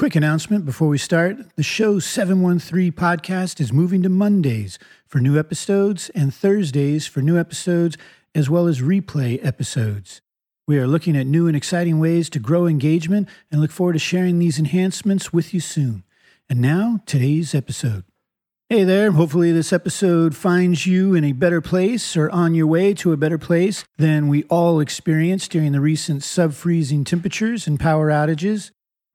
Quick announcement before we start the show 713 podcast is moving to Mondays for new episodes and Thursdays for new episodes, as well as replay episodes. We are looking at new and exciting ways to grow engagement and look forward to sharing these enhancements with you soon. And now, today's episode. Hey there, hopefully, this episode finds you in a better place or on your way to a better place than we all experienced during the recent sub freezing temperatures and power outages.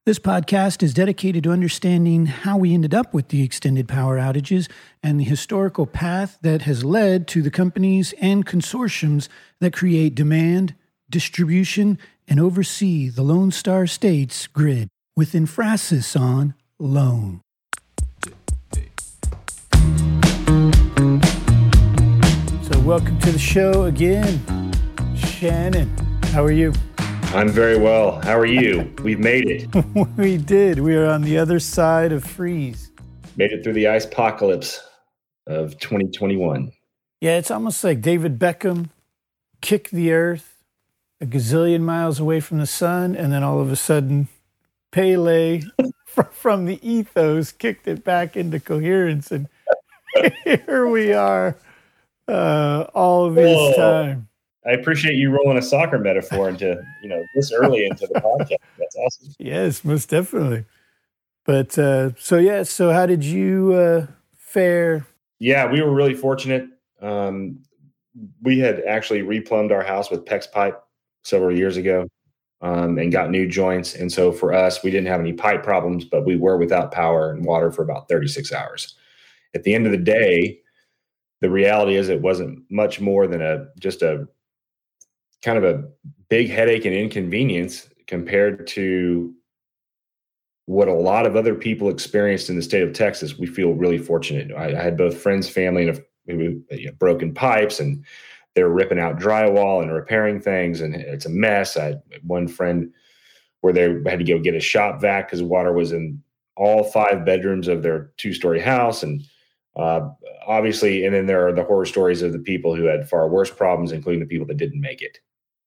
This podcast is dedicated to understanding how we ended up with the extended power outages and the historical path that has led to the companies and consortiums that create demand, distribution, and oversee the Lone Star States grid with emphasis on loan. So, welcome to the show again. Shannon, how are you? I'm very well. How are you? We've made it. we did. We are on the other side of freeze. Made it through the ice apocalypse of 2021. Yeah, it's almost like David Beckham kicked the earth a gazillion miles away from the sun, and then all of a sudden, Pele from the ethos kicked it back into coherence, and here we are uh, all this Whoa. time. I appreciate you rolling a soccer metaphor into you know this early into the podcast. That's awesome. Yes, most definitely. But uh, so yeah, so how did you uh, fare? Yeah, we were really fortunate. Um, we had actually replumbed our house with PEX pipe several years ago um, and got new joints. And so for us, we didn't have any pipe problems, but we were without power and water for about 36 hours. At the end of the day, the reality is it wasn't much more than a just a kind of a big headache and inconvenience compared to what a lot of other people experienced in the state of Texas. We feel really fortunate. I, I had both friends, family, and a, you know, broken pipes, and they're ripping out drywall and repairing things, and it's a mess. I had one friend where they had to go get a shop vac because water was in all five bedrooms of their two-story house, and uh, obviously, and then there are the horror stories of the people who had far worse problems, including the people that didn't make it.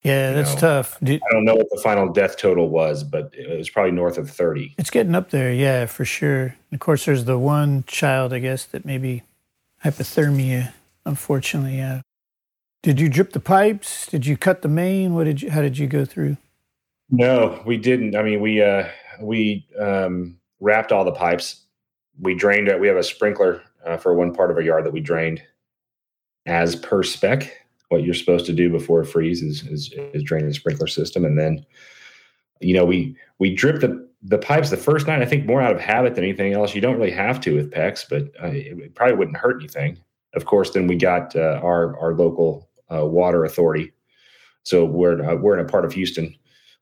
Yeah, that's know, tough. Did, I don't know what the final death total was, but it was probably north of 30. It's getting up there, yeah, for sure. Of course, there's the one child, I guess, that maybe hypothermia, unfortunately. Yeah. Did you drip the pipes? Did you cut the main? What did you? How did you go through? No, we didn't. I mean, we uh, we um, wrapped all the pipes. We drained it. We have a sprinkler uh, for one part of our yard that we drained as per spec what you're supposed to do before a freeze is, is, is drain the sprinkler system. And then, you know, we, we drip the, the pipes the first night, I think more out of habit than anything else. You don't really have to with PEX, but uh, it probably wouldn't hurt anything. Of course, then we got uh, our, our local uh, water authority. So we're, uh, we're in a part of Houston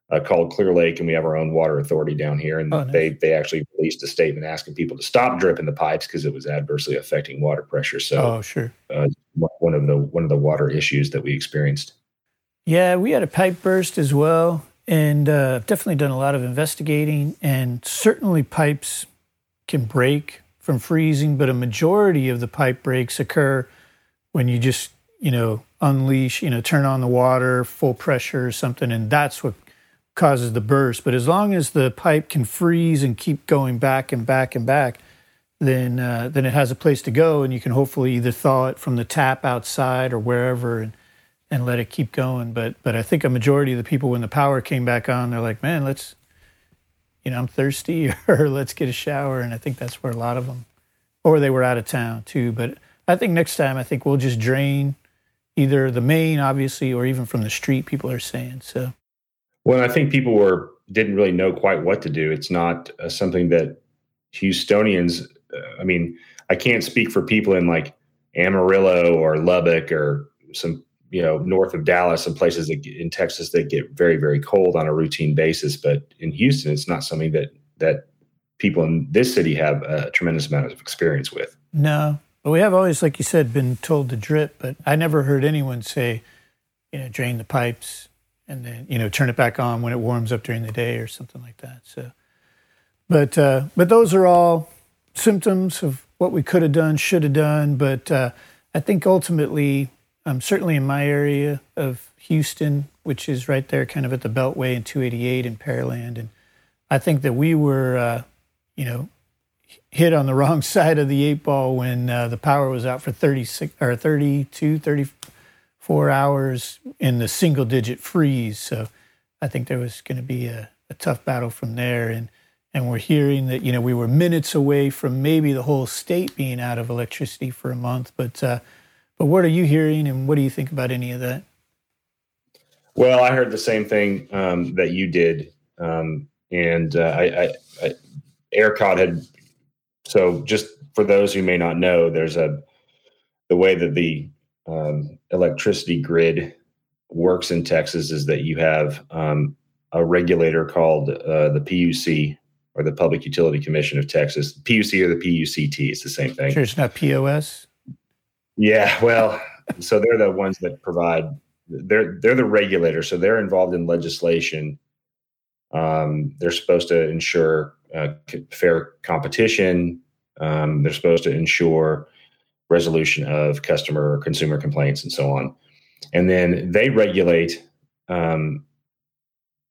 uh, called Clear Lake, and we have our own water authority down here. And oh, nice. they they actually released a statement asking people to stop dripping the pipes because it was adversely affecting water pressure. So, oh sure, uh, one of the one of the water issues that we experienced. Yeah, we had a pipe burst as well, and uh, definitely done a lot of investigating. And certainly, pipes can break from freezing, but a majority of the pipe breaks occur when you just you know unleash, you know, turn on the water full pressure or something, and that's what causes the burst. But as long as the pipe can freeze and keep going back and back and back, then uh, then it has a place to go, and you can hopefully either thaw it from the tap outside or wherever, and and let it keep going. But but I think a majority of the people, when the power came back on, they're like, man, let's, you know, I'm thirsty, or let's get a shower, and I think that's where a lot of them, or they were out of town too. But I think next time, I think we'll just drain either the main, obviously, or even from the street. People are saying so. Well, I think people were didn't really know quite what to do. It's not uh, something that Houstonians. Uh, I mean, I can't speak for people in like Amarillo or Lubbock or some you know north of Dallas, some places that, in Texas that get very very cold on a routine basis. But in Houston, it's not something that that people in this city have a tremendous amount of experience with. No, but we have always, like you said, been told to drip. But I never heard anyone say, you know, drain the pipes and then you know turn it back on when it warms up during the day or something like that. So, but uh, but those are all symptoms of what we could have done, should have done. But uh, I think ultimately, um, certainly in my area of Houston, which is right there, kind of at the Beltway and 288 in Pearland, and I think that we were, uh, you know, hit on the wrong side of the eight ball when uh, the power was out for 36 or 32, 34 hours in the single digit freeze. So I think there was going to be a, a tough battle from there. And, and we're hearing that, you know, we were minutes away from maybe the whole state being out of electricity for a month. But, uh, but what are you hearing and what do you think about any of that? Well, I heard the same thing um, that you did. Um, and uh, I, I, I, ERCOT had so, just for those who may not know, there's a the way that the um, electricity grid works in Texas is that you have um, a regulator called uh, the PUC or the Public Utility Commission of Texas. PUC or the PUCT, it's the same thing. Sure, it's not POS. Yeah, well, so they're the ones that provide. They're they're the regulator, so they're involved in legislation. Um, they're supposed to ensure uh, fair competition. Um, they're supposed to ensure resolution of customer or consumer complaints and so on. And then they regulate um,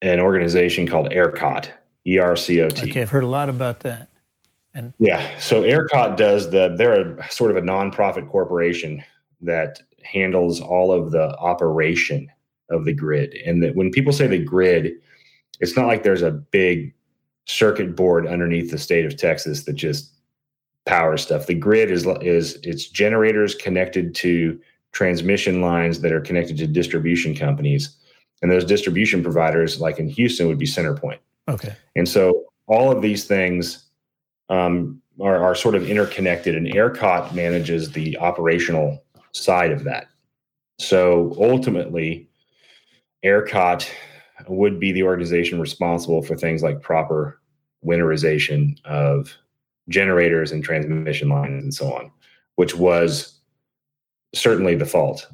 an organization called ERCOT, E R C O T. Okay, I've heard a lot about that. And yeah, so ERCOT does the. They're a sort of a nonprofit corporation that handles all of the operation of the grid. And that when people say the grid, it's not like there's a big circuit board underneath the state of Texas that just powers stuff. The grid is is it's generators connected to transmission lines that are connected to distribution companies, and those distribution providers, like in Houston, would be CenterPoint. Okay. And so all of these things um, are, are sort of interconnected, and ERCOT manages the operational side of that. So ultimately, ERCOT would be the organization responsible for things like proper winterization of generators and transmission lines and so on, which was certainly the fault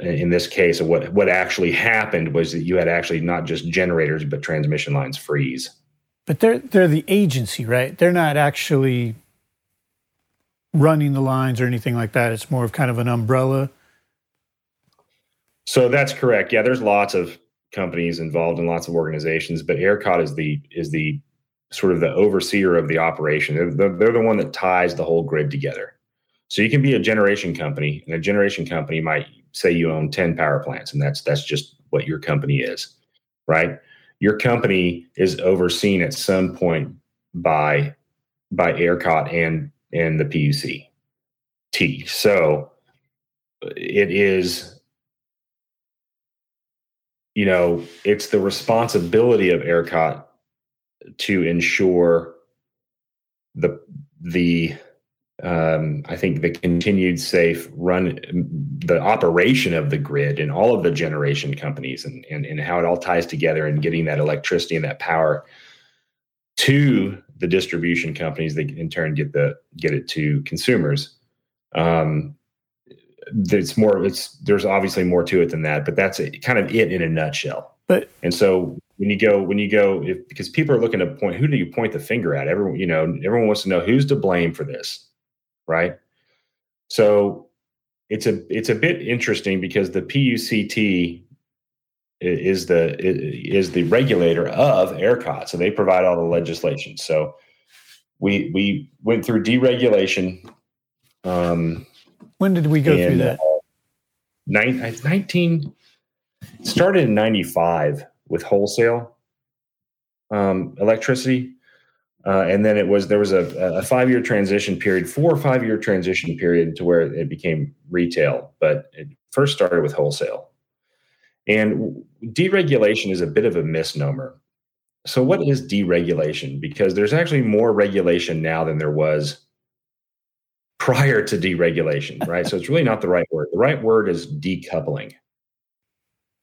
in this case of what what actually happened was that you had actually not just generators but transmission lines freeze. But they're they're the agency, right? They're not actually running the lines or anything like that. It's more of kind of an umbrella. So that's correct. Yeah, there's lots of companies involved in lots of organizations, but ERCOT is the is the sort of the overseer of the operation. They're the, they're the one that ties the whole grid together. So you can be a generation company, and a generation company might say you own 10 power plants, and that's that's just what your company is, right? Your company is overseen at some point by by ERCOT and and the PUC T. So it is you know, it's the responsibility of ERCOT to ensure the the um, I think the continued safe run, the operation of the grid and all of the generation companies and, and, and how it all ties together and getting that electricity and that power to the distribution companies that in turn get the get it to consumers. Um, there's more it's there's obviously more to it than that but that's it, kind of it in a nutshell but and so when you go when you go if, because people are looking to point who do you point the finger at? Everyone you know everyone wants to know who's to blame for this right? So it's a it's a bit interesting because the PUCT is the is the regulator of ERCOT. So they provide all the legislation. So we we went through deregulation um when did we go and, through that? Uh, 19 started in 95 with wholesale um, electricity. Uh, and then it was there was a, a five year transition period, four or five year transition period to where it became retail, but it first started with wholesale. And deregulation is a bit of a misnomer. So, what is deregulation? Because there's actually more regulation now than there was prior to deregulation, right? so it's really not the right word. The right word is decoupling.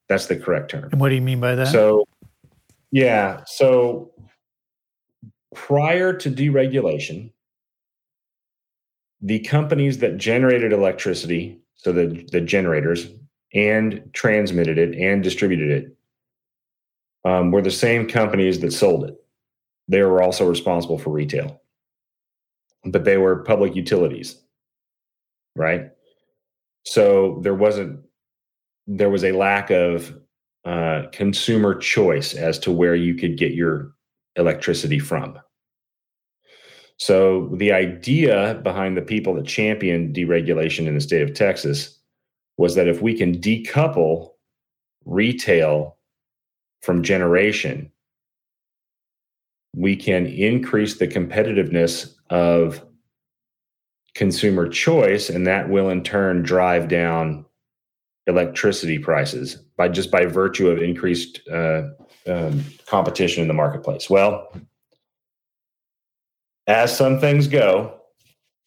That's the correct term. And what do you mean by that? So, yeah. So prior to deregulation, the companies that generated electricity, so the, the generators, and transmitted it and distributed it, um, were the same companies that sold it. They were also responsible for retail but they were public utilities, right? So there wasn't there was a lack of uh, consumer choice as to where you could get your electricity from. So the idea behind the people that championed deregulation in the state of Texas was that if we can decouple retail from generation, we can increase the competitiveness of consumer choice, and that will in turn drive down electricity prices by just by virtue of increased uh, um, competition in the marketplace. Well, as some things go,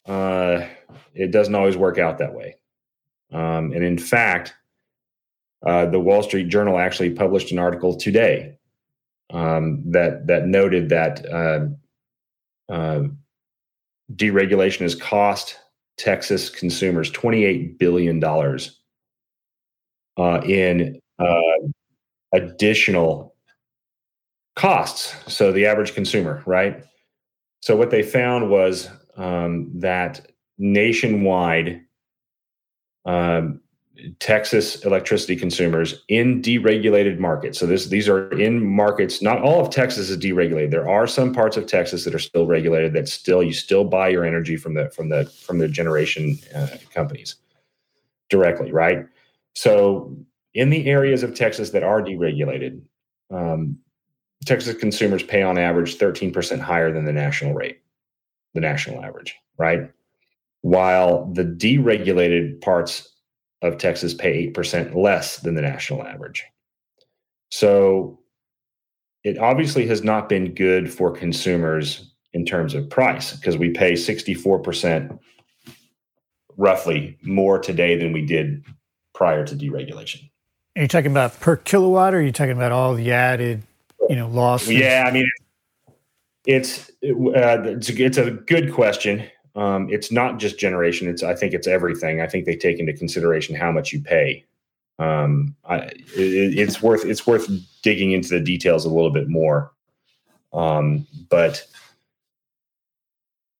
uh, it doesn't always work out that way. Um, and in fact, uh, the Wall Street Journal actually published an article today um, that that noted that uh, uh, deregulation has cost Texas consumers twenty eight billion dollars uh, in uh, additional costs. So the average consumer, right? So what they found was um, that nationwide, um, Texas electricity consumers in deregulated markets. So this these are in markets. Not all of Texas is deregulated. There are some parts of Texas that are still regulated. That still you still buy your energy from the from the from the generation uh, companies directly, right? So in the areas of Texas that are deregulated, um, Texas consumers pay on average 13% higher than the national rate, the national average, right? While the deregulated parts of Texas pay 8% less than the national average. So it obviously has not been good for consumers in terms of price because we pay 64% roughly more today than we did prior to deregulation. Are you talking about per kilowatt or are you talking about all the added you know losses? Yeah, I mean, it's uh, it's, a, it's a good question. Um, it's not just generation. It's I think it's everything. I think they take into consideration how much you pay. Um, I, it, it's worth it's worth digging into the details a little bit more. Um, but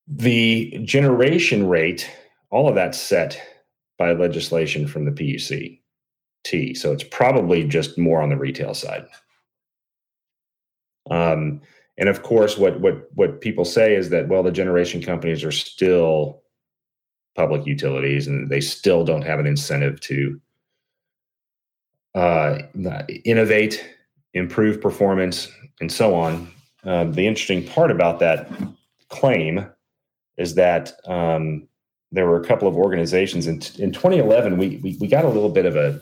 the generation rate, all of that's set by legislation from the PUC. T. So it's probably just more on the retail side. Um, and of course, what what what people say is that well, the generation companies are still public utilities, and they still don't have an incentive to uh, innovate, improve performance, and so on. Um, the interesting part about that claim is that um, there were a couple of organizations in, in 2011. We, we we got a little bit of a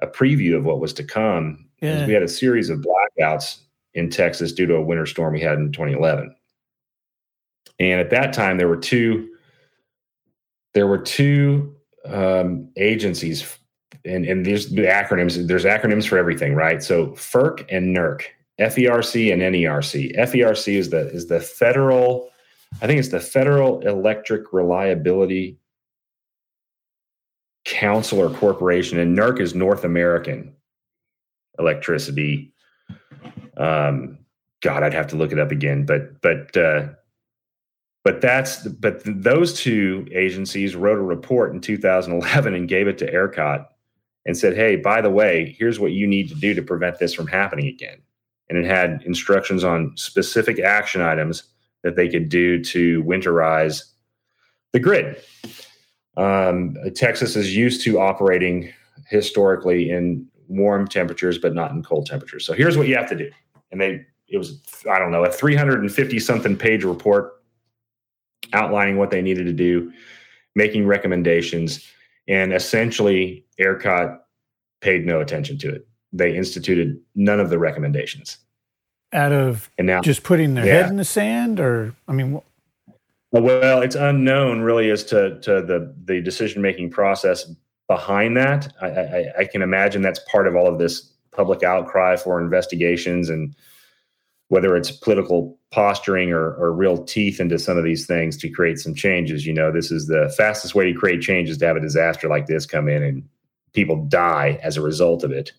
a preview of what was to come. Yeah. We had a series of blackouts in Texas due to a winter storm we had in 2011. And at that time, there were two there were two um, agencies, and and these the acronyms. There's acronyms for everything, right? So FERC and NERC, FERC and NERC. FERC is the is the federal. I think it's the Federal Electric Reliability Council or Corporation, and NERC is North American Electricity um, God, I'd have to look it up again, but but uh, but that's but those two agencies wrote a report in 2011 and gave it to ERCOT and said, "Hey, by the way, here's what you need to do to prevent this from happening again." And it had instructions on specific action items that they could do to winterize the grid. Um, Texas is used to operating historically in warm temperatures, but not in cold temperatures. So here's what you have to do and they it was I don't know a 350 something page report outlining what they needed to do, making recommendations, and essentially ERCOT paid no attention to it. They instituted none of the recommendations. Out of and now, just putting their yeah. head in the sand, or I mean, well, it's unknown really as to to the the decision making process behind that. I, I, I can imagine that's part of all of this public outcry for investigations and whether it's political posturing or, or real teeth into some of these things to create some changes. You know, this is the fastest way to create change is to have a disaster like this come in and people die as a result of it.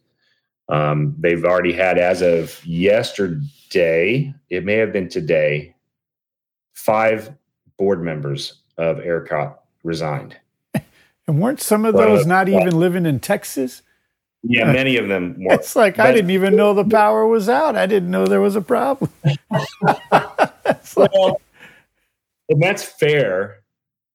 Um, they've already had, as of yesterday, it may have been today, five board members of ERCOT resigned. and weren't some of those not even living in Texas? Yeah, many of them. Were, it's like but, I didn't even know the power was out. I didn't know there was a problem. well, and that's fair.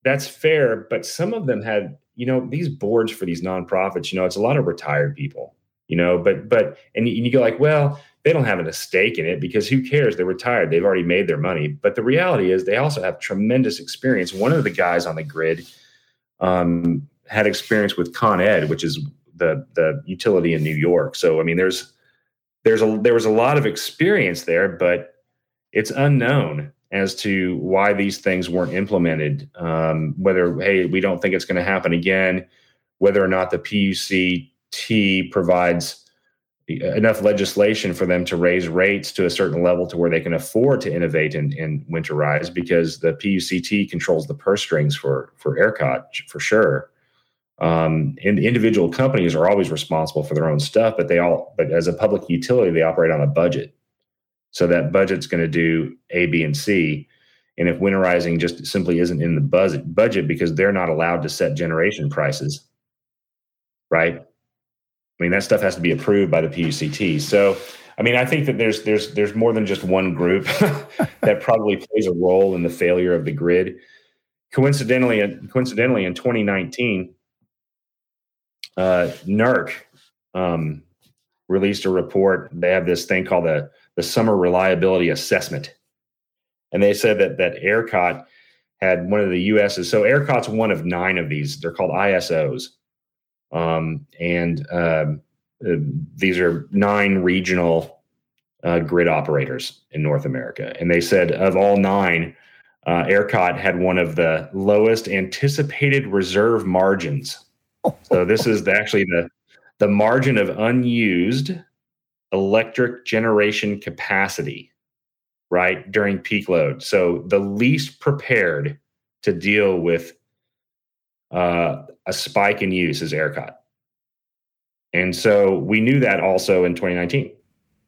That's fair. But some of them had, you know, these boards for these nonprofits. You know, it's a lot of retired people. You know, but but and you go like, well, they don't have a stake in it because who cares? They're retired. They've already made their money. But the reality is, they also have tremendous experience. One of the guys on the grid um, had experience with Con Ed, which is the the utility in New York. So I mean, there's there's a there was a lot of experience there, but it's unknown as to why these things weren't implemented. Um, whether hey, we don't think it's going to happen again. Whether or not the PUCT provides enough legislation for them to raise rates to a certain level to where they can afford to innovate and, and winterize because the PUCT controls the purse strings for for ERCOT for sure. Um, and individual companies are always responsible for their own stuff, but they all but as a public utility they operate on a budget. So that budget's going to do A, B, and C. And if winterizing just simply isn't in the budget because they're not allowed to set generation prices, right? I mean, that stuff has to be approved by the PUCT. So, I mean, I think that there's there's there's more than just one group that probably plays a role in the failure of the grid. Coincidentally, coincidentally, in 2019, uh, NERC um, released a report. They have this thing called the the Summer Reliability Assessment, and they said that that ERCOT had one of the U.S.'s. So ERCOT's one of nine of these. They're called ISOs um, and um, uh, these are nine regional uh, grid operators in North America. And they said of all nine, uh, ERCOT had one of the lowest anticipated reserve margins. So this is the, actually the the margin of unused electric generation capacity, right during peak load. So the least prepared to deal with uh, a spike in use is ERCOT. And so we knew that also in 2019.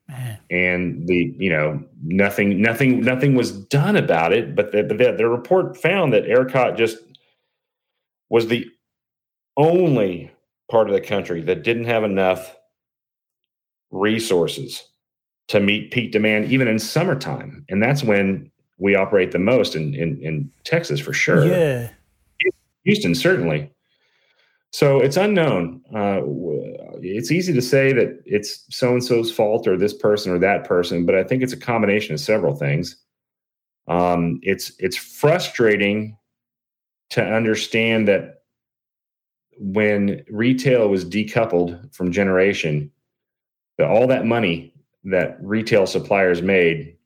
Man. And the you know nothing nothing nothing was done about it, but the, the, the report found that ERCOT just was the only part of the country that didn't have enough resources to meet peak demand even in summertime and that's when we operate the most in in, in texas for sure yeah Houston, certainly. So it's unknown. Uh, it's easy to say that it's so and so's fault or this person or that person, but I think it's a combination of several things. Um, it's it's frustrating to understand that when retail was decoupled from generation, that all that money that retail suppliers made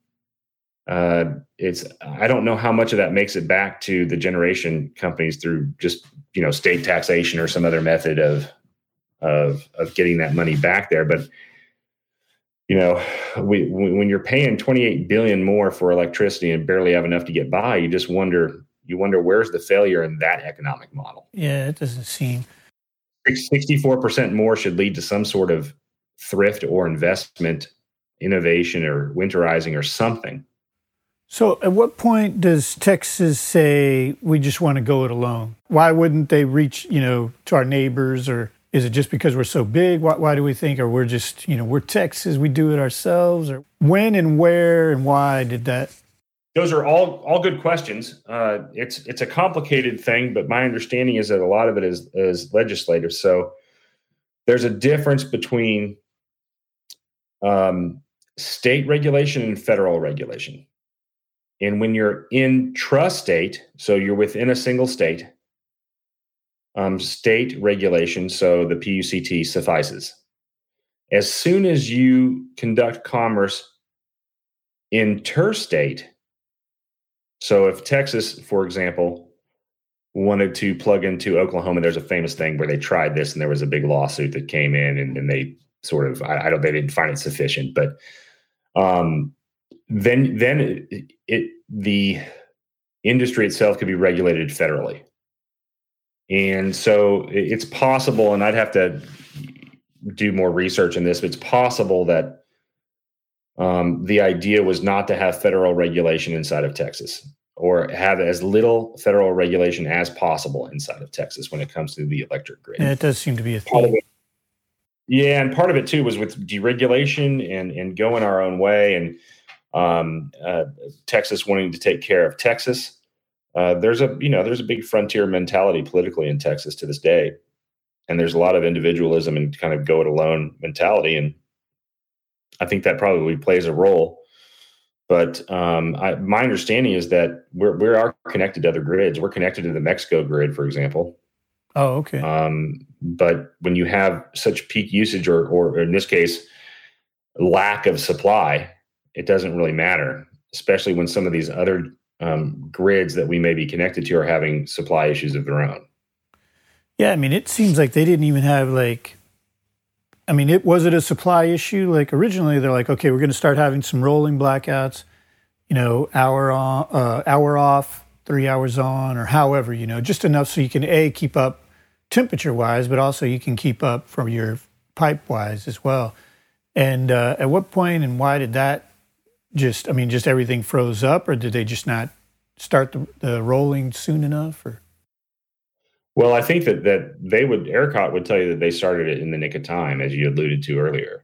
uh, it's I don't know how much of that makes it back to the generation companies through just you know state taxation or some other method of of of getting that money back there. But you know, we, when you're paying 28 billion more for electricity and barely have enough to get by, you just wonder you wonder where's the failure in that economic model. Yeah, it doesn't seem. 64% more should lead to some sort of thrift or investment, innovation or winterizing or something so, at what point does Texas say we just want to go it alone? Why wouldn't they reach, you know, to our neighbors, or is it just because we're so big? Why, why do we think, or we're just, you know, we're Texas, we do it ourselves, or when and where and why did that? Those are all all good questions. Uh, it's it's a complicated thing, but my understanding is that a lot of it is is legislative. So there's a difference between um, state regulation and federal regulation. And when you're intrastate, so you're within a single state, um, state regulation, so the PUCT suffices. As soon as you conduct commerce interstate, so if Texas, for example, wanted to plug into Oklahoma, there's a famous thing where they tried this and there was a big lawsuit that came in and, and they sort of, I, I, don't, they didn't find it sufficient, but um, then then it, it, the industry itself could be regulated federally and so it's possible and i'd have to do more research in this but it's possible that um, the idea was not to have federal regulation inside of texas or have as little federal regulation as possible inside of texas when it comes to the electric grid yeah, it does seem to be a theme. Yeah, and part of it too was with deregulation and and going our own way, and um, uh, Texas wanting to take care of Texas. Uh, there's a you know there's a big frontier mentality politically in Texas to this day, and there's a lot of individualism and kind of go it alone mentality, and I think that probably plays a role. But um, I, my understanding is that we're we are connected to other grids. We're connected to the Mexico grid, for example. Oh, okay. Um, but when you have such peak usage, or, or in this case, lack of supply, it doesn't really matter, especially when some of these other um, grids that we may be connected to are having supply issues of their own. Yeah, I mean, it seems like they didn't even have like. I mean, it was it a supply issue? Like originally, they're like, okay, we're going to start having some rolling blackouts. You know, hour on, uh, hour off, three hours on, or however. You know, just enough so you can a keep up temperature wise, but also you can keep up from your pipe wise as well. And uh, at what point and why did that just, I mean, just everything froze up, or did they just not start the, the rolling soon enough? Or well, I think that that they would ERCOT would tell you that they started it in the nick of time, as you alluded to earlier.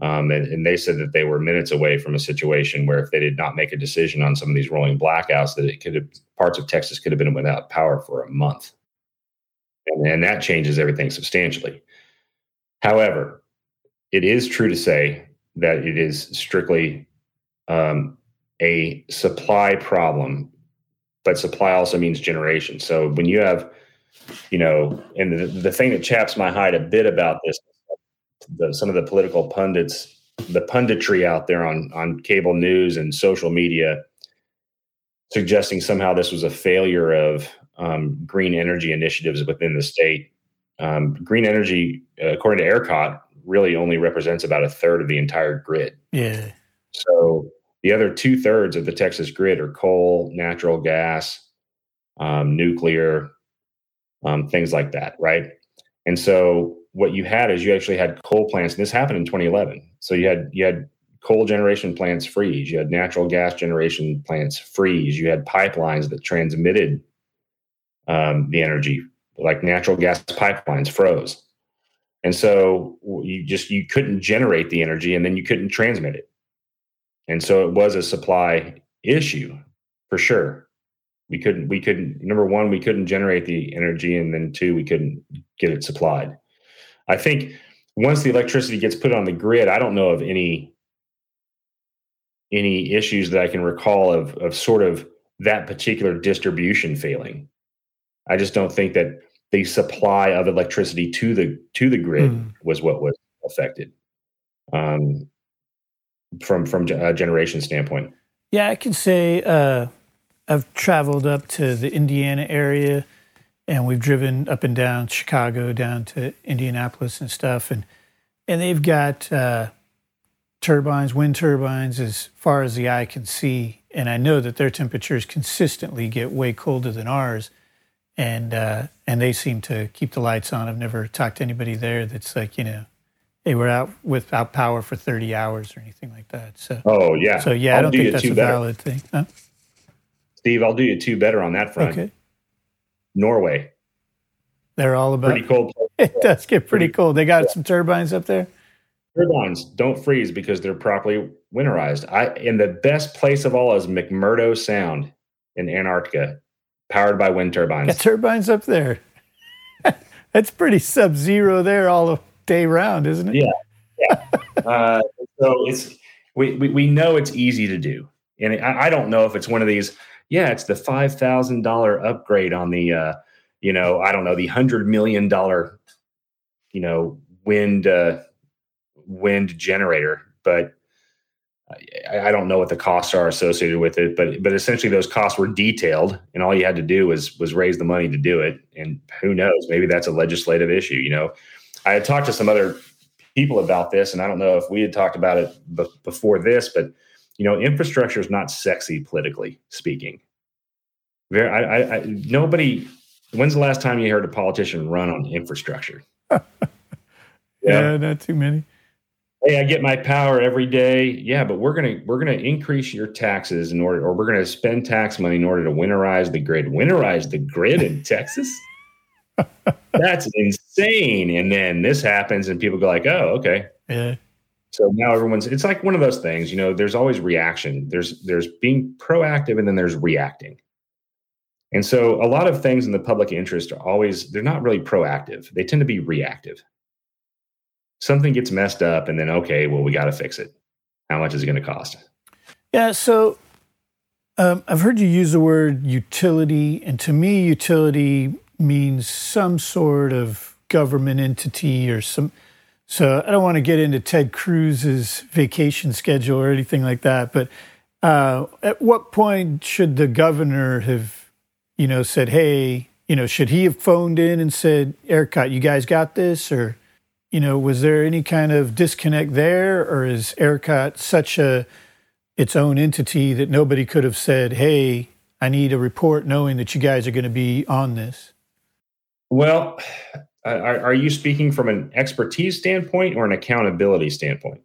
Um, and, and, they said that they were minutes away from a situation where if they did not make a decision on some of these rolling blackouts, that it could have parts of Texas could have been without power for a month and, and that changes everything substantially. However, it is true to say that it is strictly um, a supply problem, but supply also means generation. So when you have, you know, and the, the thing that chaps my hide a bit about this, the, some of the political pundits, the punditry out there on on cable news and social media, suggesting somehow this was a failure of um, green energy initiatives within the state. Um, green energy, uh, according to ERCOT, really only represents about a third of the entire grid. Yeah. So the other two thirds of the Texas grid are coal, natural gas, um, nuclear, um, things like that, right? And so what you had is you actually had coal plants, and this happened in 2011. So you had you had coal generation plants freeze, you had natural gas generation plants freeze, you had pipelines that transmitted um, the energy, like natural gas pipelines froze. And so you just you couldn't generate the energy and then you couldn't transmit it. And so it was a supply issue for sure. We couldn't we couldn't number one, we couldn't generate the energy, and then two, we couldn't get it supplied. I think once the electricity gets put on the grid, I don't know of any any issues that I can recall of of sort of that particular distribution failing. I just don't think that the supply of electricity to the to the grid mm. was what was affected um, from from a generation standpoint. Yeah, I can say uh, I've traveled up to the Indiana area, and we've driven up and down Chicago, down to Indianapolis and stuff, and and they've got uh, turbines, wind turbines, as far as the eye can see, and I know that their temperatures consistently get way colder than ours and uh, and they seem to keep the lights on. I've never talked to anybody there that's like you know they were out without power for 30 hours or anything like that. So oh yeah, so yeah, I'll I do not think that's a better. valid thing. Huh? Steve, I'll do you two better on that front. Okay. Norway. They're all about pretty cold. it does get pretty, pretty cold. They got yeah. some turbines up there. Turbines don't freeze because they're properly winterized. I and the best place of all is McMurdo Sound in Antarctica powered by wind turbines. Got turbines up there. That's pretty sub zero there all day round, isn't it? Yeah. Yeah. uh, so it's, we, we, we know it's easy to do. And I, I don't know if it's one of these, yeah, it's the $5,000 upgrade on the, uh, you know, I don't know, the $100 million, you know, wind, uh, wind generator. But I, don't know what the costs are associated with it, but but essentially those costs were detailed, and all you had to do was was raise the money to do it. And who knows, maybe that's a legislative issue. You know, I had talked to some other people about this, and I don't know if we had talked about it b- before this, but you know, infrastructure is not sexy politically speaking. Very, I, I, I, nobody. When's the last time you heard a politician run on infrastructure? yeah, yeah, not too many hey i get my power every day yeah but we're gonna we're gonna increase your taxes in order or we're gonna spend tax money in order to winterize the grid winterize the grid in texas that's insane insane. And then this happens, and people go like, "Oh, okay." Yeah. So now everyone's. It's like one of those things. You know, there's always reaction. There's there's being proactive, and then there's reacting. And so a lot of things in the public interest are always they're not really proactive. They tend to be reactive. Something gets messed up, and then okay, well, we got to fix it. How much is it going to cost? Yeah. So um, I've heard you use the word utility, and to me, utility means some sort of government entity or some. So I don't want to get into Ted Cruz's vacation schedule or anything like that, but uh, at what point should the governor have, you know, said, "Hey, you know, should he have phoned in and said, ERCOT, you guys got this," or, you know, was there any kind of disconnect there, or is ERCOT such a its own entity that nobody could have said, "Hey, I need a report knowing that you guys are going to be on this"? Well, are, are you speaking from an expertise standpoint or an accountability standpoint?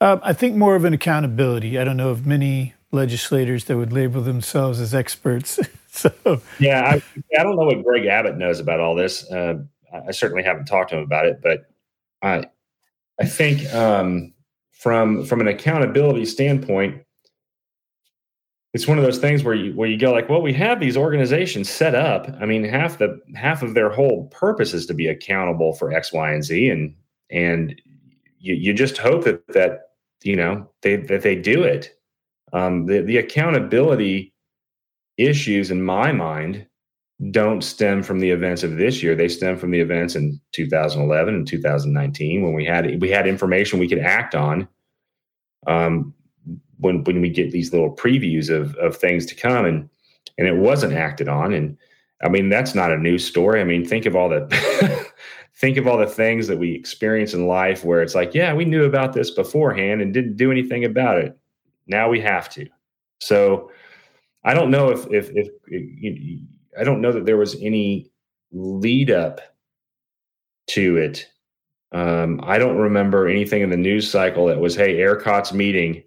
Um, I think more of an accountability. I don't know of many legislators that would label themselves as experts. so yeah, I, I, don't know what Greg Abbott knows about all this. Uh, I certainly haven't talked to him about it, but I I think um, from from an accountability standpoint, it's one of those things where you where you go like, well, we have these organizations set up. I mean, half the half of their whole purpose is to be accountable for X, Y, and Z, and and you, you just hope that that you know they that they do it. Um, the the accountability issues, in my mind, don't stem from the events of this year. They stem from the events in 2011 and 2019 when we had we had information we could act on. Um, when when we get these little previews of of things to come, and and it wasn't acted on, and I mean that's not a news story. I mean think of all the think of all the things that we experience in life where it's like, yeah, we knew about this beforehand and didn't do anything about it. Now we have to. So I don't know if if if, I don't know that there was any lead up to it. Um, I don't remember anything in the news cycle that was, hey, ERCOT's meeting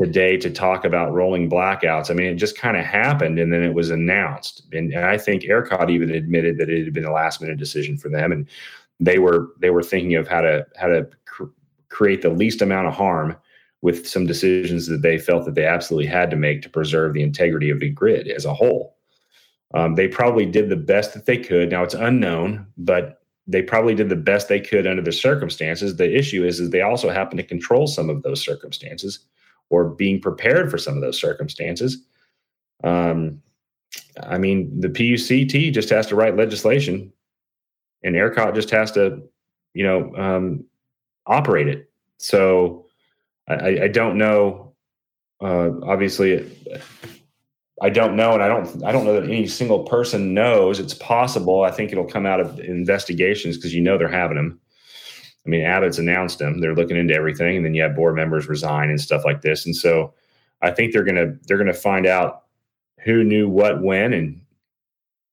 today to talk about rolling blackouts. I mean, it just kind of happened and then it was announced. And, and I think ERCOT even admitted that it had been a last minute decision for them. And they were they were thinking of how to how to cr- create the least amount of harm with some decisions that they felt that they absolutely had to make to preserve the integrity of the grid as a whole. Um, they probably did the best that they could. Now it's unknown, but they probably did the best they could under the circumstances. The issue is, is they also happen to control some of those circumstances or being prepared for some of those circumstances. Um, I mean, the PUCT just has to write legislation, and ERCOT just has to, you know, um, operate it. So I, I don't know. Uh, obviously, I don't know, and I don't I don't know that any single person knows. It's possible. I think it'll come out of investigations because you know they're having them. I mean, Abbott's announced them; they're looking into everything, and then you have board members resign and stuff like this. And so, I think they're gonna they're gonna find out who knew what when and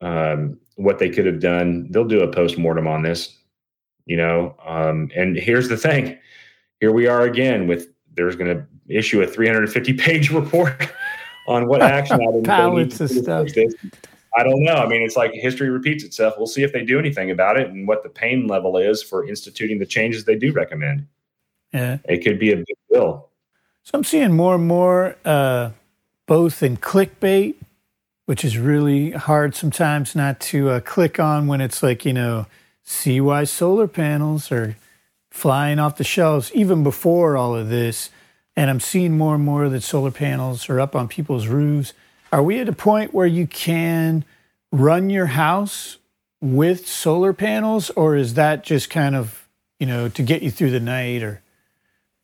um, what they could have done. They'll do a post mortem on this, you know. Um, and here's the thing: here we are again with there's going to issue a 350 page report on what action items pallets of stuff. I don't know. I mean, it's like history repeats itself. We'll see if they do anything about it and what the pain level is for instituting the changes they do recommend. Yeah, it could be a big bill. So I'm seeing more and more, uh, both in clickbait, which is really hard sometimes not to uh, click on when it's like you know, see why solar panels are flying off the shelves even before all of this and I'm seeing more and more that solar panels are up on people's roofs. Are we at a point where you can run your house with solar panels, or is that just kind of, you know, to get you through the night? Or,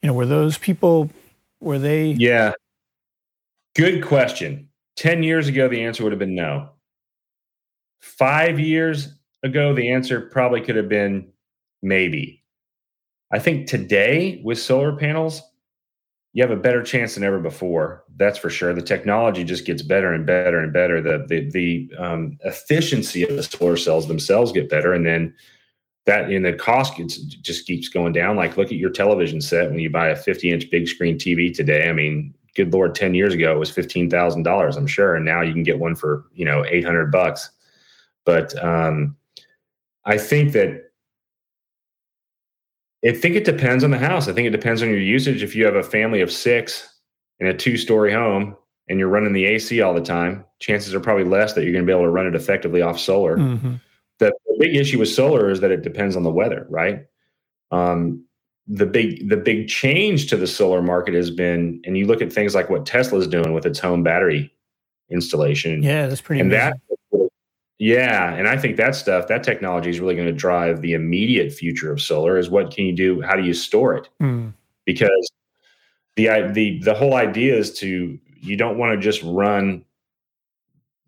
you know, were those people, were they? Yeah. Good question. 10 years ago, the answer would have been no. Five years ago, the answer probably could have been maybe. I think today with solar panels, you have a better chance than ever before. That's for sure. The technology just gets better and better and better. The the the um, efficiency of the solar cells themselves get better, and then that in the cost gets, just keeps going down. Like look at your television set when you buy a 50 inch big screen TV today. I mean, good lord, 10 years ago it was fifteen thousand dollars, I'm sure, and now you can get one for you know 800 bucks. But um, I think that I think it depends on the house. I think it depends on your usage. If you have a family of six in a two story home and you're running the AC all the time, chances are probably less that you're going to be able to run it effectively off solar. Mm-hmm. The, big issue with solar is that it depends on the weather, right? Um, the big the big change to the solar market has been, and you look at things like what Tesla's doing with its home battery installation. Yeah, that's pretty. And amazing. that, yeah, and I think that stuff, that technology is really going to drive the immediate future of solar. Is what can you do? How do you store it? Mm. Because the the the whole idea is to you don't want to just run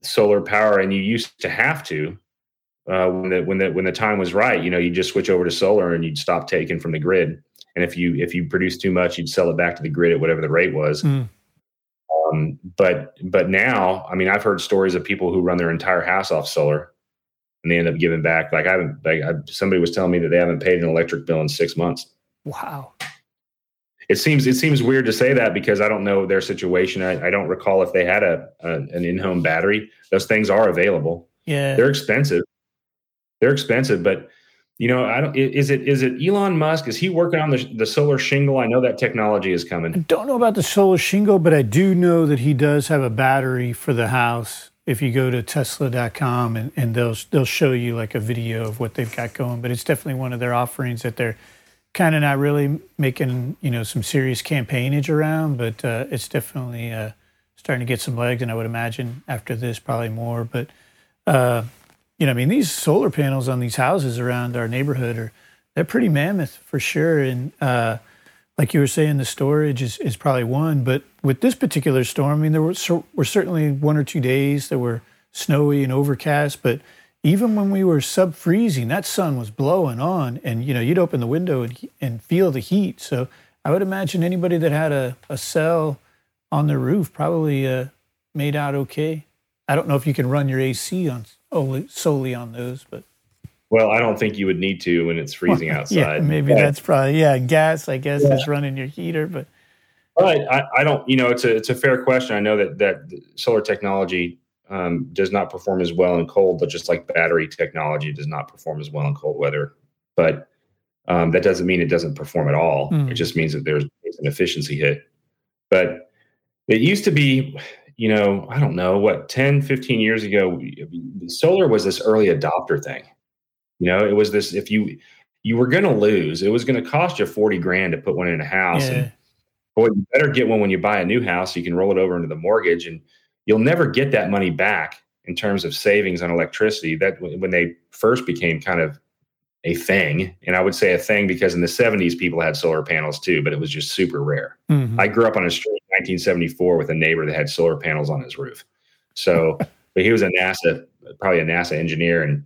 solar power, and you used to have to uh, when the when the when the time was right. You know, you just switch over to solar and you'd stop taking from the grid. And if you if you produce too much, you'd sell it back to the grid at whatever the rate was. Mm. Um, but but now, I mean, I've heard stories of people who run their entire house off solar, and they end up giving back. Like I haven't. Like I, somebody was telling me that they haven't paid an electric bill in six months. Wow it seems it seems weird to say that because I don't know their situation. I, I don't recall if they had a, a an in home battery. Those things are available. Yeah, they're expensive. They're expensive, but you know, I don't. Is it is it Elon Musk? Is he working on the the solar shingle? I know that technology is coming. I don't know about the solar shingle, but I do know that he does have a battery for the house. If you go to Tesla.com and, and they'll they'll show you like a video of what they've got going, but it's definitely one of their offerings that they're kind of not really making you know some serious campaignage around, but uh, it's definitely uh, starting to get some legs, and I would imagine after this probably more. But uh, you know, I mean, these solar panels on these houses around our neighborhood are they're pretty mammoth for sure, and uh, like you were saying, the storage is, is probably one. But with this particular storm, I mean, there were, were certainly one or two days that were snowy and overcast, but even when we were sub freezing, that sun was blowing on, and you know you'd open the window and, and feel the heat. So I would imagine anybody that had a, a cell on their roof probably uh, made out okay. I don't know if you can run your AC on solely, solely on those, but well, I don't think you would need to when it's freezing outside. yeah, maybe but, that's probably yeah. Gas, I guess, yeah. is running your heater, but but I, I don't. You know, it's a it's a fair question. I know that that solar technology um, does not perform as well in cold, but just like battery technology does not perform as well in cold weather. But um, that doesn't mean it doesn't perform at all. Mm. It just means that there's an efficiency hit. But it used to be, you know, I don't know what 10, 15 years ago, solar was this early adopter thing. You know, it was this if you you were going to lose, it was going to cost you 40 grand to put one in a house. Yeah. And boy, you better get one when you buy a new house. So you can roll it over into the mortgage and you'll never get that money back in terms of savings on electricity. That when they first became kind of a thing, and I would say a thing because in the 70s people had solar panels too, but it was just super rare. Mm-hmm. I grew up on a street 1974 with a neighbor that had solar panels on his roof. So, but he was a NASA, probably a NASA engineer, and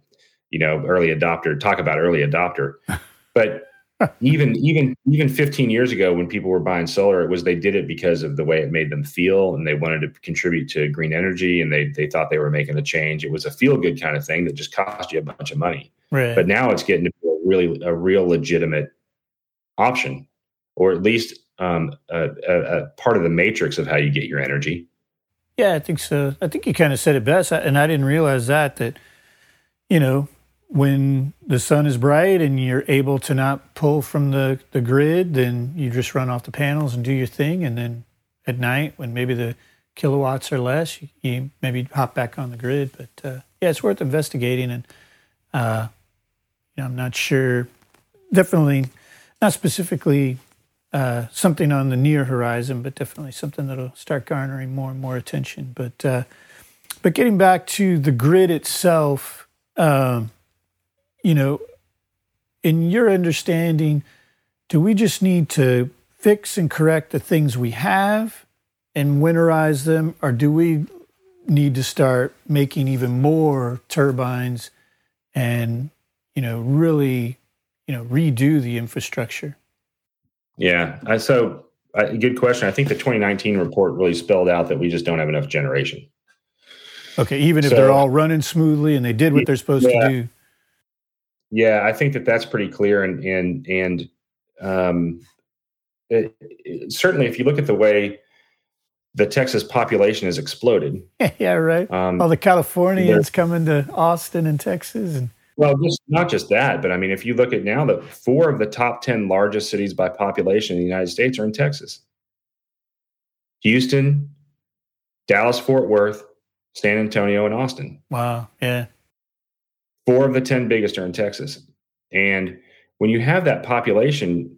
you know, early adopter. Talk about early adopter. But even even even 15 years ago when people were buying solar it was they did it because of the way it made them feel and they wanted to contribute to green energy and they they thought they were making a change it was a feel good kind of thing that just cost you a bunch of money right. but now it's getting to be a really a real legitimate option or at least um, a, a, a part of the matrix of how you get your energy yeah i think so i think you kind of said it best and i didn't realize that that you know when the sun is bright and you're able to not pull from the, the grid, then you just run off the panels and do your thing. And then at night, when maybe the kilowatts are less, you, you maybe hop back on the grid. But uh, yeah, it's worth investigating. And uh, you know, I'm not sure, definitely not specifically uh, something on the near horizon, but definitely something that'll start garnering more and more attention. But uh, but getting back to the grid itself. Um, you know, in your understanding, do we just need to fix and correct the things we have and winterize them, or do we need to start making even more turbines and you know really you know redo the infrastructure? Yeah, so uh, good question. I think the 2019 report really spelled out that we just don't have enough generation. Okay, even if so, they're all running smoothly and they did what they're supposed yeah, to do. Yeah, I think that that's pretty clear, and and and um, it, it, certainly if you look at the way the Texas population has exploded. yeah, right. Um, All the Californians coming to Austin and Texas, and Well, just not just that, but I mean, if you look at now that four of the top 10 largest cities by population in the United States are in Texas Houston, Dallas, Fort Worth, San Antonio, and Austin. Wow. Yeah. Four of the 10 biggest are in Texas. And when you have that population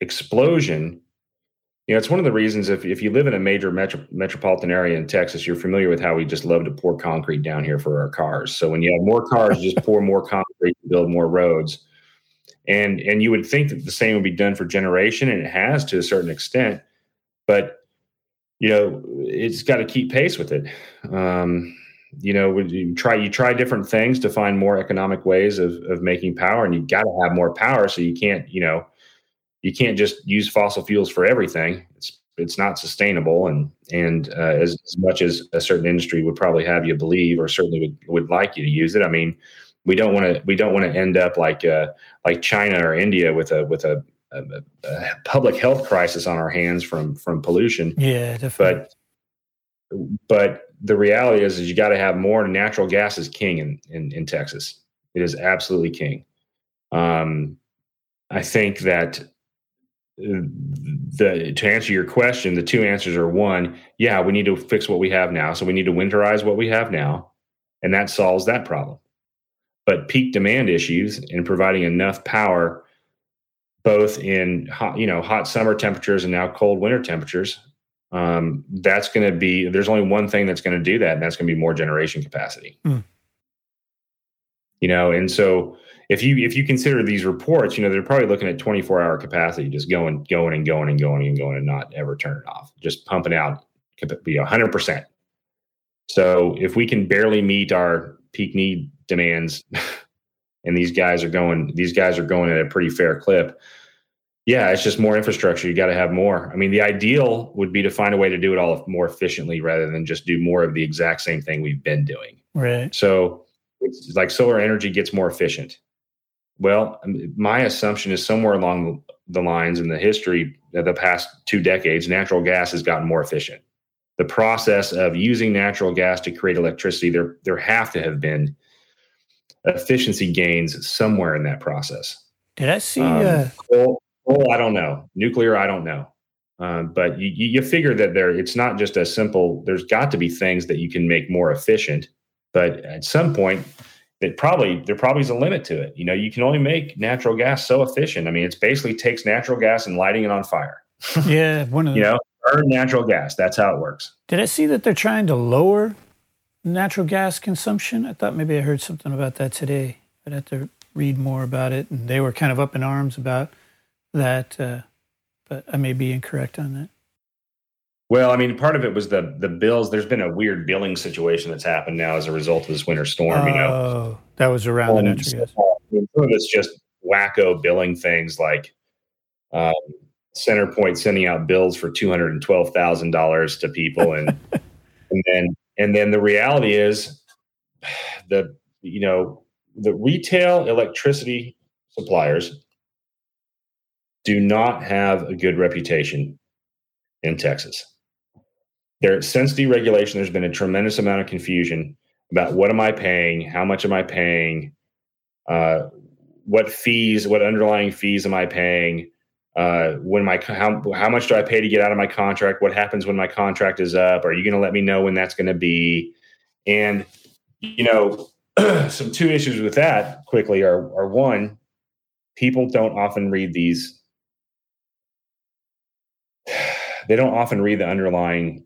explosion, you know, it's one of the reasons if, if you live in a major metro, metropolitan area in Texas, you're familiar with how we just love to pour concrete down here for our cars. So when you have more cars, you just pour more concrete to build more roads. And and you would think that the same would be done for generation, and it has to a certain extent, but you know, it's got to keep pace with it. Um, you know, you try you try different things to find more economic ways of of making power, and you got to have more power. So you can't, you know, you can't just use fossil fuels for everything. It's it's not sustainable, and and uh, as, as much as a certain industry would probably have you believe, or certainly would, would like you to use it. I mean, we don't want to we don't want to end up like uh, like China or India with a with a, a, a, public health crisis on our hands from from pollution. Yeah, definitely. But but the reality is, is you got to have more. Natural gas is king in, in in Texas. It is absolutely king. Um, I think that the to answer your question, the two answers are one, yeah, we need to fix what we have now. So we need to winterize what we have now, and that solves that problem. But peak demand issues and providing enough power, both in hot, you know, hot summer temperatures and now cold winter temperatures, um, that's going to be. There's only one thing that's going to do that, and that's going to be more generation capacity. Mm. You know, and so if you if you consider these reports, you know they're probably looking at 24 hour capacity, just going going and going and going and going and not ever turn it off, just pumping out be 100 percent. So if we can barely meet our peak need demands, and these guys are going these guys are going at a pretty fair clip. Yeah, it's just more infrastructure. You got to have more. I mean, the ideal would be to find a way to do it all more efficiently rather than just do more of the exact same thing we've been doing. Right. So it's like solar energy gets more efficient well, my assumption is somewhere along the lines in the history of the past two decades, natural gas has gotten more efficient. The process of using natural gas to create electricity, there there have to have been efficiency gains somewhere in that process. Did I see? Um, uh... coal, coal, I don't know. Nuclear, I don't know. Um, but you, you figure that there, it's not just a simple. There's got to be things that you can make more efficient. But at some point, it probably there probably is a limit to it. You know, you can only make natural gas so efficient. I mean, it's basically takes natural gas and lighting it on fire. yeah, one of you know, burn natural gas. That's how it works. Did I see that they're trying to lower natural gas consumption? I thought maybe I heard something about that today. I'd have to read more about it, and they were kind of up in arms about that. Uh, but I may be incorrect on that. Well, I mean, part of it was the the bills. There's been a weird billing situation that's happened now as a result of this winter storm. you know, oh, that was around the natural gas. Some of it's just wacko billing things like um, CenterPoint sending out bills for two hundred and twelve thousand dollars to people, and and then and then the reality is the you know the retail electricity suppliers do not have a good reputation in Texas there since deregulation, there's been a tremendous amount of confusion about what am I paying, how much am I paying, uh, what fees, what underlying fees am I paying, uh, when my how how much do I pay to get out of my contract? What happens when my contract is up? Are you going to let me know when that's going to be? And you know, some two issues with that quickly are are one, people don't often read these. They don't often read the underlying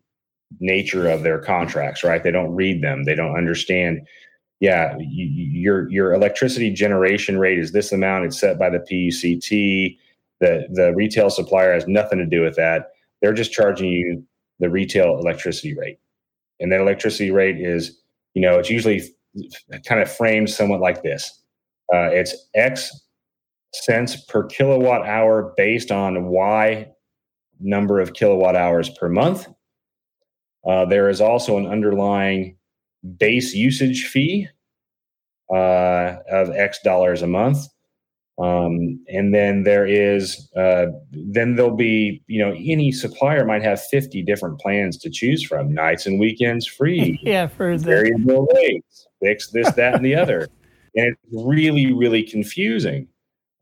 nature of their contracts, right? They don't read them. They don't understand. Yeah, you, your your electricity generation rate is this amount. It's set by the PUCT. The the retail supplier has nothing to do with that. They're just charging you the retail electricity rate, and that electricity rate is, you know, it's usually kind of framed somewhat like this. Uh, it's X cents per kilowatt hour based on Y number of kilowatt hours per month uh, there is also an underlying base usage fee uh, of X dollars a month. Um, and then there is, uh, then there'll be, you know, any supplier might have 50 different plans to choose from nights and weekends free. Yeah, for the variable rates, fix this, that, and the other. and it's really really confusing.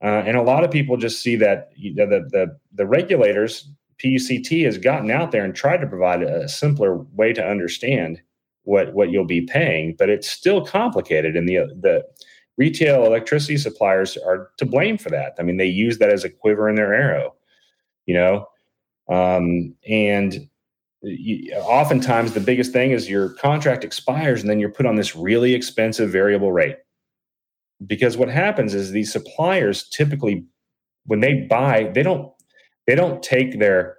Uh, and a lot of people just see that you know, the the the regulators PUCT has gotten out there and tried to provide a simpler way to understand what what you'll be paying, but it's still complicated. And the the retail electricity suppliers are to blame for that. I mean, they use that as a quiver in their arrow, you know. Um, and you, oftentimes, the biggest thing is your contract expires, and then you're put on this really expensive variable rate. Because what happens is these suppliers typically, when they buy, they don't they don't take their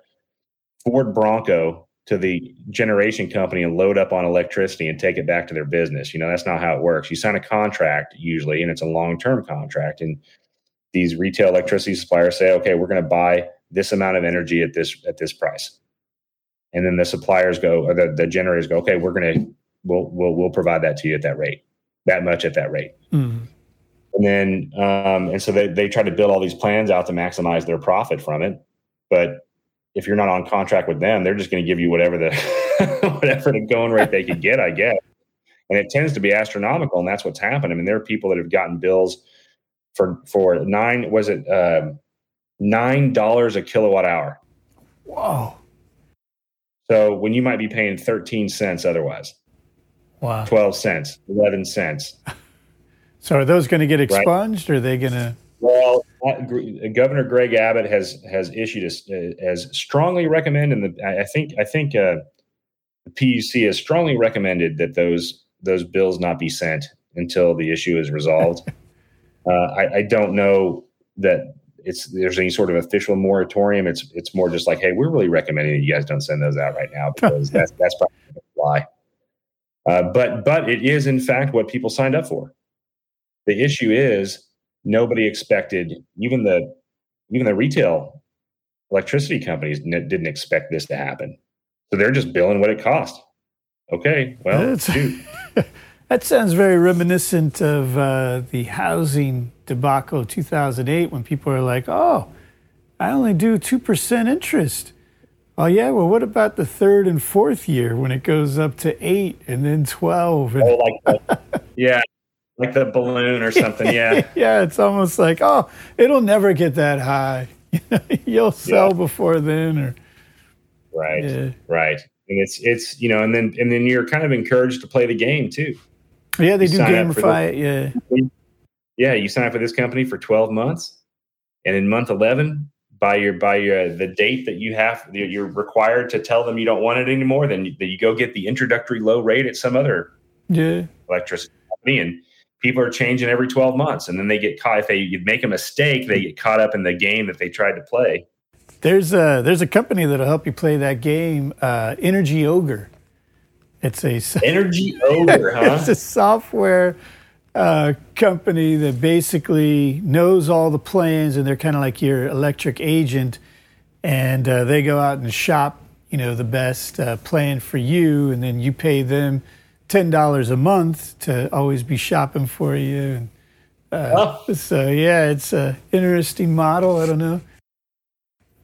Ford Bronco to the generation company and load up on electricity and take it back to their business. You know, that's not how it works. You sign a contract usually, and it's a long term contract. And these retail electricity suppliers say, okay, we're going to buy this amount of energy at this at this price. And then the suppliers go, or the, the generators go, okay, we're going to we'll we'll we'll provide that to you at that rate, that much at that rate. Mm. And then um, and so they they try to build all these plans out to maximize their profit from it. But if you're not on contract with them, they're just going to give you whatever the whatever the going rate they could get, I guess. And it tends to be astronomical, and that's what's happened. I mean, there are people that have gotten bills for for nine was it uh, nine dollars a kilowatt hour. Whoa! So when you might be paying thirteen cents otherwise, wow, twelve cents, eleven cents. so are those going to get expunged, right? or are they going to? Well, Governor Greg Abbott has has issued a, has strongly recommended, and I think I think uh, the PUC has strongly recommended that those those bills not be sent until the issue is resolved. uh, I, I, don't know that it's there's any sort of official moratorium. It's it's more just like, hey, we're really recommending that you guys don't send those out right now because that's that's probably why. Uh, but but it is in fact what people signed up for. The issue is nobody expected even the even the retail electricity companies n- didn't expect this to happen. So they're just billing what it cost okay well that sounds very reminiscent of uh, the housing debacle 2008 when people are like oh i only do 2% interest. Oh yeah well what about the third and fourth year when it goes up to 8 and then 12 and- oh, like yeah like the balloon or something. Yeah. yeah, it's almost like, oh, it'll never get that high. You'll sell yeah. before then or Right. Yeah. Right. And it's it's you know, and then and then you're kind of encouraged to play the game too. Yeah, they you do gamify it, yeah. Yeah, you sign up for this company for 12 months and in month 11 by your by your uh, the date that you have you're required to tell them you don't want it anymore then you, then you go get the introductory low rate at some other yeah electricity company and people are changing every 12 months and then they get caught if they make a mistake they get caught up in the game that they tried to play. There's a there's a company that'll help you play that game uh, energy ogre. It's a energy ogre huh? It's a software uh, company that basically knows all the plans and they're kind of like your electric agent and uh, they go out and shop you know the best uh, plan for you and then you pay them ten dollars a month to always be shopping for you. And, uh, oh. So yeah, it's an interesting model. I don't know,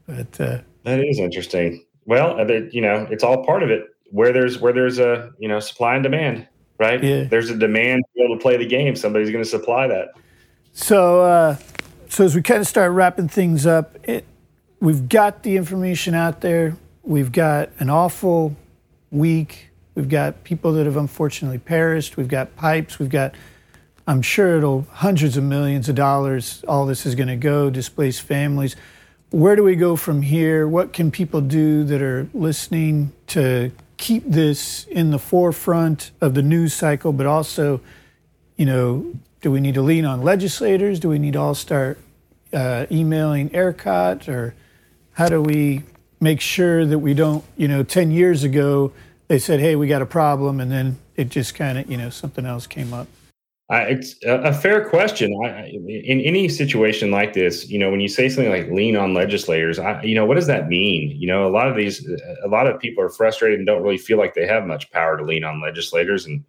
but uh, that is interesting. Well, uh, you know, it's all part of it. Where there's where there's a you know supply and demand, right? Yeah. There's a demand to be able to play the game. Somebody's going to supply that. So, uh, so as we kind of start wrapping things up, it, we've got the information out there. We've got an awful week We've got people that have unfortunately perished. We've got pipes. We've got, I'm sure it'll hundreds of millions of dollars. All this is going to go, displaced families. Where do we go from here? What can people do that are listening to keep this in the forefront of the news cycle, but also, you know, do we need to lean on legislators? Do we need to all start uh, emailing ERCOT? Or how do we make sure that we don't, you know, 10 years ago, they said, "Hey, we got a problem," and then it just kind of you know something else came up. Uh, it's a, fair question. I, in any situation like this, you know, when you say something like lean on legislators, I, you know, what does that mean? You know, a lot of these, a lot of people are frustrated and don't really feel like they have much power to lean on legislators. And,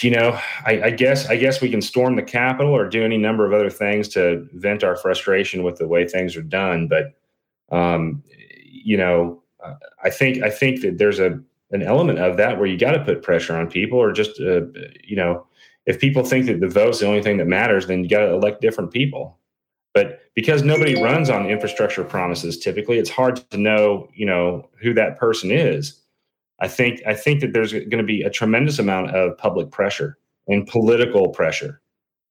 you know, I, I guess, I guess we can storm the Capitol or do any number of other things to vent our frustration with the way things are done. But, um, you know, I think I think that there's a an element of that where you got to put pressure on people, or just uh, you know, if people think that the vote's the only thing that matters, then you got to elect different people. But because nobody runs on infrastructure promises, typically it's hard to know, you know, who that person is. I think I think that there's going to be a tremendous amount of public pressure and political pressure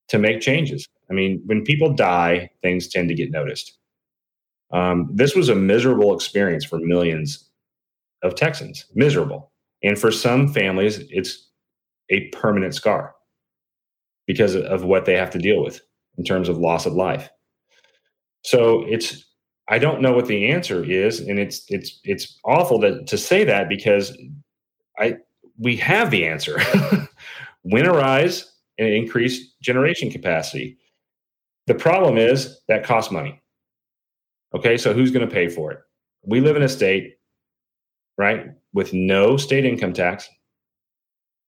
to make changes. I mean, when people die, things tend to get noticed. Um, this was a miserable experience for millions of Texans, miserable. And for some families, it's a permanent scar because of what they have to deal with in terms of loss of life. So it's I don't know what the answer is, and it's it's it's awful to to say that because I we have the answer. Winterize and increase generation capacity. The problem is that costs money. Okay, so who's going to pay for it? We live in a state, right, with no state income tax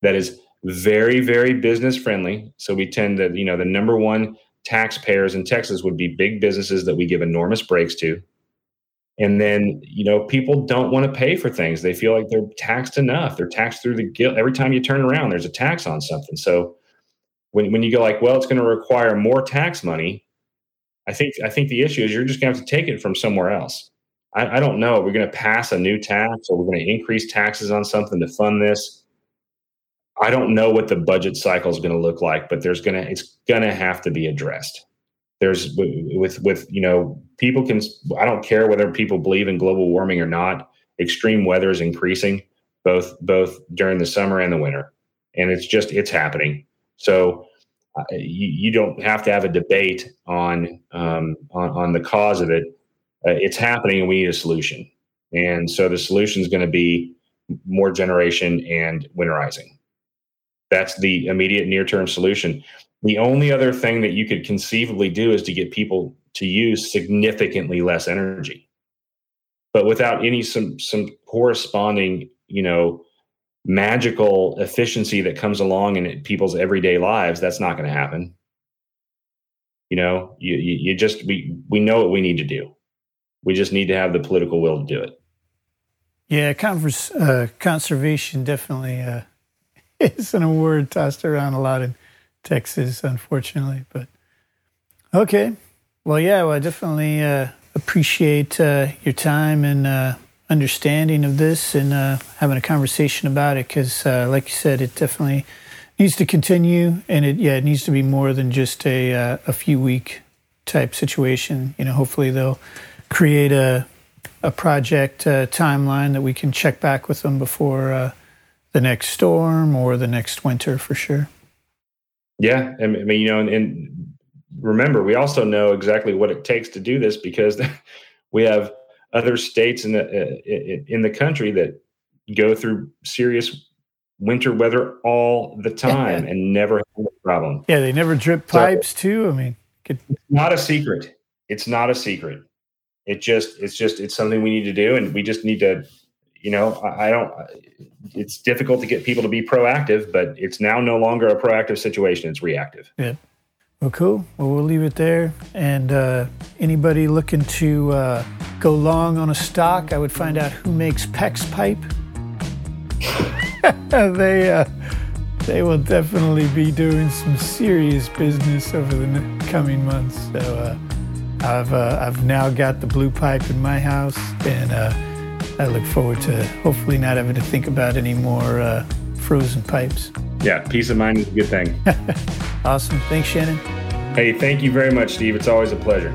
that is very, very business friendly. So we tend to, you know, the number one taxpayers in Texas would be big businesses that we give enormous breaks to. And then, you know, people don't want to pay for things. They feel like they're taxed enough. They're taxed through the guilt. Every time you turn around, there's a tax on something. So when, when you go like, well, it's going to require more tax money, I think I think the issue is you're just going to have to take it from somewhere else. I, I don't know. We're going to pass a new tax or we're going to increase taxes on something to fund this. I don't know what the budget cycle is going to look like, but there's going to it's going to have to be addressed. There's with with you know people can I don't care whether people believe in global warming or not. Extreme weather is increasing both both during the summer and the winter, and it's just it's happening. So you, you don't have to have a debate on um, on, on the cause of it. Uh, it's happening, and we need a solution. And so the solution is going to be more generation and winterizing. That's the immediate near term solution. The only other thing that you could conceivably do is to get people to use significantly less energy. But without any some some corresponding, you know, magical efficiency that comes along in people's everyday lives, that's not going to happen. You know, you, you, you just we we know what we need to do. We just need to have the political will to do it. Yeah, converse, uh, conservation definitely uh, isn't a word tossed around a lot in Texas, unfortunately. But okay, well, yeah, well, I definitely uh, appreciate uh, your time and uh, understanding of this and uh, having a conversation about it because, uh, like you said, it definitely needs to continue, and it yeah, it needs to be more than just a uh, a few week type situation. You know, hopefully they'll create a a project timeline that we can check back with them before the next storm or the next winter for sure. Yeah, I mean, you know, and, and remember, we also know exactly what it takes to do this because we have other states in the uh, in the country that go through serious winter weather all the time and never have a problem. Yeah, they never drip pipes so, too. I mean, could... it's not a secret. It's not a secret. It just it's just it's something we need to do, and we just need to you know, I, I don't. It's difficult to get people to be proactive, but it's now no longer a proactive situation; it's reactive. Yeah. Well, cool. Well, we'll leave it there. And uh, anybody looking to uh, go long on a stock, I would find out who makes PEX pipe. they uh, they will definitely be doing some serious business over the coming months. So uh, I've uh, I've now got the blue pipe in my house, and uh, I look forward to hopefully not having to think about any more frozen pipes. Yeah, peace of mind is a good thing. awesome. Thanks, Shannon. Hey, thank you very much, Steve. It's always a pleasure.